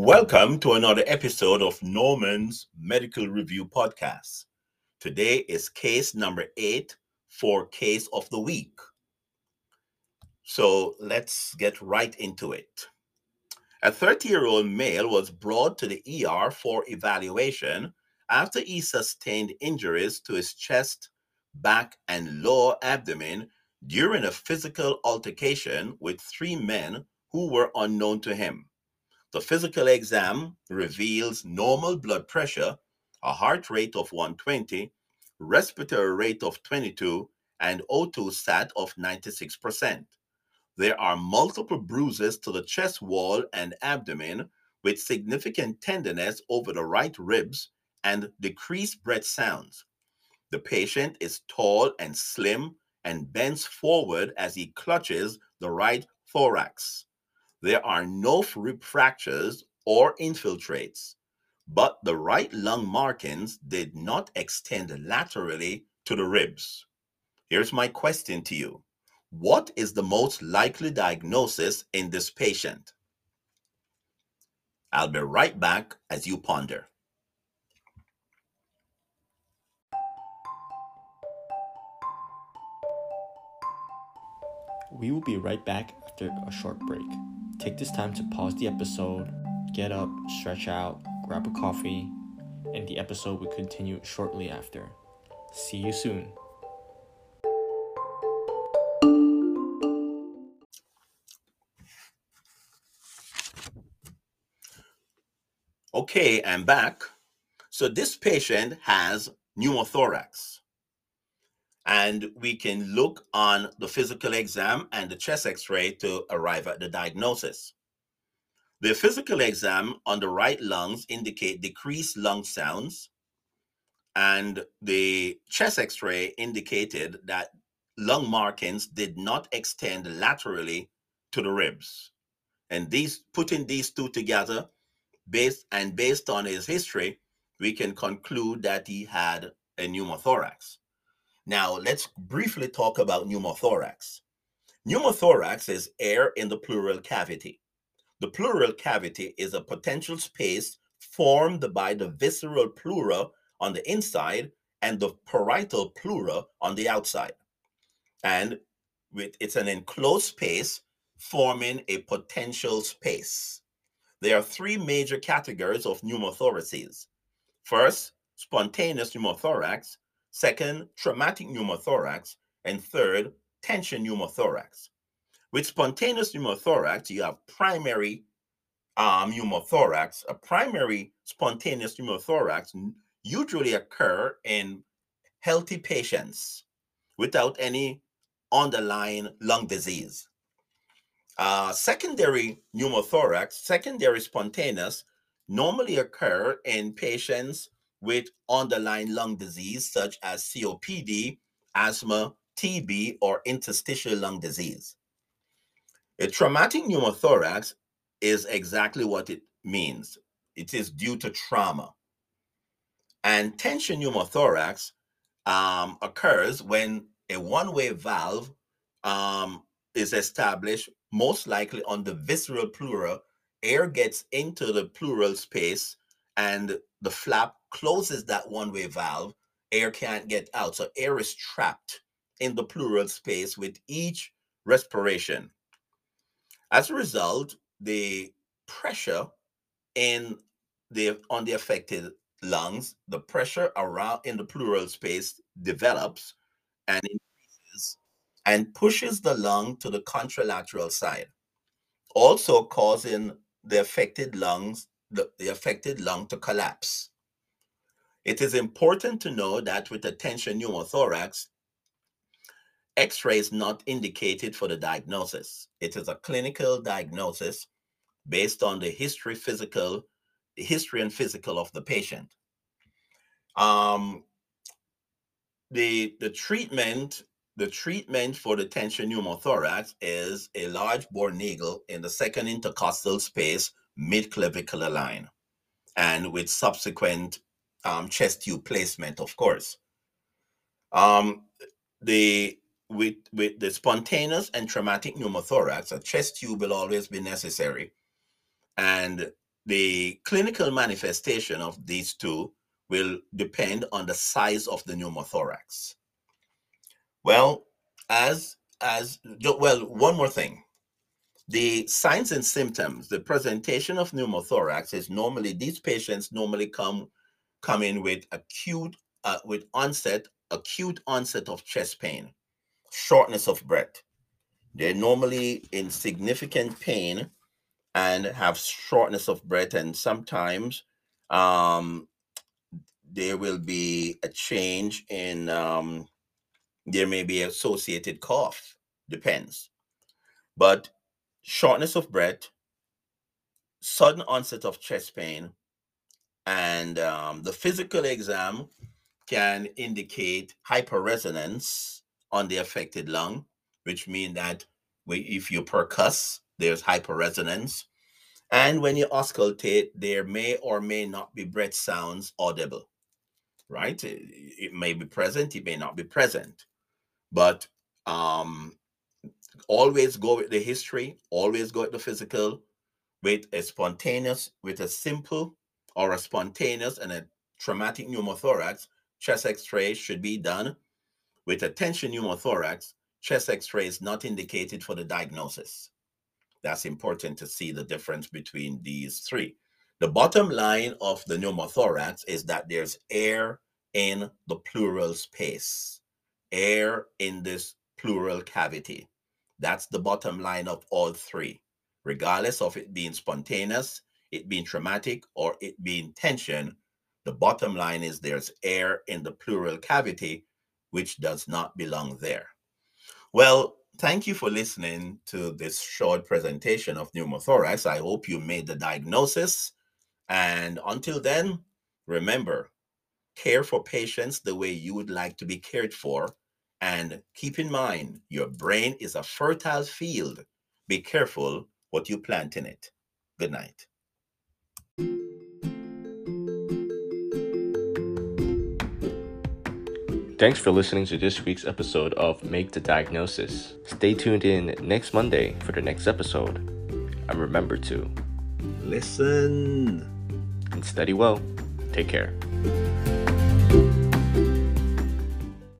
Welcome to another episode of Norman's Medical Review Podcast. Today is case number eight for Case of the Week. So let's get right into it. A 30 year old male was brought to the ER for evaluation after he sustained injuries to his chest, back, and lower abdomen during a physical altercation with three men who were unknown to him. The physical exam reveals normal blood pressure, a heart rate of 120, respiratory rate of 22, and O2 sat of 96%. There are multiple bruises to the chest wall and abdomen with significant tenderness over the right ribs and decreased breath sounds. The patient is tall and slim and bends forward as he clutches the right thorax. There are no rib fractures or infiltrates, but the right lung markings did not extend laterally to the ribs. Here's my question to you What is the most likely diagnosis in this patient? I'll be right back as you ponder. We will be right back after a short break. Take this time to pause the episode, get up, stretch out, grab a coffee, and the episode will continue shortly after. See you soon. Okay, I'm back. So this patient has pneumothorax. And we can look on the physical exam and the chest x ray to arrive at the diagnosis. The physical exam on the right lungs indicate decreased lung sounds, and the chest x ray indicated that lung markings did not extend laterally to the ribs. And these putting these two together, based and based on his history, we can conclude that he had a pneumothorax. Now, let's briefly talk about pneumothorax. Pneumothorax is air in the pleural cavity. The pleural cavity is a potential space formed by the visceral pleura on the inside and the parietal pleura on the outside. And with, it's an enclosed space forming a potential space. There are three major categories of pneumothoraces. First, spontaneous pneumothorax, second, traumatic pneumothorax, and third, tension pneumothorax. With spontaneous pneumothorax, you have primary um, pneumothorax. A primary spontaneous pneumothorax usually occur in healthy patients without any underlying lung disease. Uh, secondary pneumothorax, secondary spontaneous, normally occur in patients with underlying lung disease such as COPD, asthma, TB, or interstitial lung disease. A traumatic pneumothorax is exactly what it means. It is due to trauma. And tension pneumothorax um, occurs when a one-way valve um, is established, most likely on the visceral pleura. Air gets into the pleural space and the flap closes that one way valve, air can't get out. So air is trapped in the pleural space with each respiration. As a result, the pressure in the on the affected lungs, the pressure around in the pleural space develops and increases and pushes the lung to the contralateral side, also causing the affected lungs the, the affected lung to collapse. It is important to know that with a tension pneumothorax, X-ray is not indicated for the diagnosis. It is a clinical diagnosis based on the history physical, history and physical of the patient. Um, the the treatment the treatment for the tension pneumothorax is a large bore needle in the second intercostal space mid-clavicular line and with subsequent um, chest tube placement, of course. Um, the with with the spontaneous and traumatic pneumothorax, a chest tube will always be necessary, and the clinical manifestation of these two will depend on the size of the pneumothorax. Well, as as well, one more thing. The signs and symptoms, the presentation of pneumothorax is normally these patients normally come come in with acute uh, with onset acute onset of chest pain, shortness of breath. They're normally in significant pain and have shortness of breath, and sometimes um, there will be a change in um, there may be associated cough depends but shortness of breath sudden onset of chest pain and um, the physical exam can indicate hyperresonance on the affected lung which means that if you percuss there's hyperresonance and when you auscultate there may or may not be breath sounds audible right? It, it, may be present, it may not be present, but um, always go with the history, always go with the physical, with a spontaneous, with a simple or a spontaneous and a traumatic pneumothorax, chest x-ray should be done. With a tension pneumothorax, chest x-ray is not indicated for the diagnosis. That's important to see the difference between these three. The bottom line of the pneumothorax is that there's air in the pleural space, air in this pleural cavity. That's the bottom line of all three, regardless of it being spontaneous, it being traumatic, or it being tension. The bottom line is there's air in the pleural cavity, which does not belong there. Well, thank you for listening to this short presentation of pneumothorax. I hope you made the diagnosis and until then, remember, care for patients the way you would like to be cared for. And keep in mind, your brain is a fertile field. Be careful what you plant in it. Good night. Thanks for listening to this week's episode of Make the Diagnosis. Stay tuned in next Monday for the next episode. And remember to listen and study well. Take care.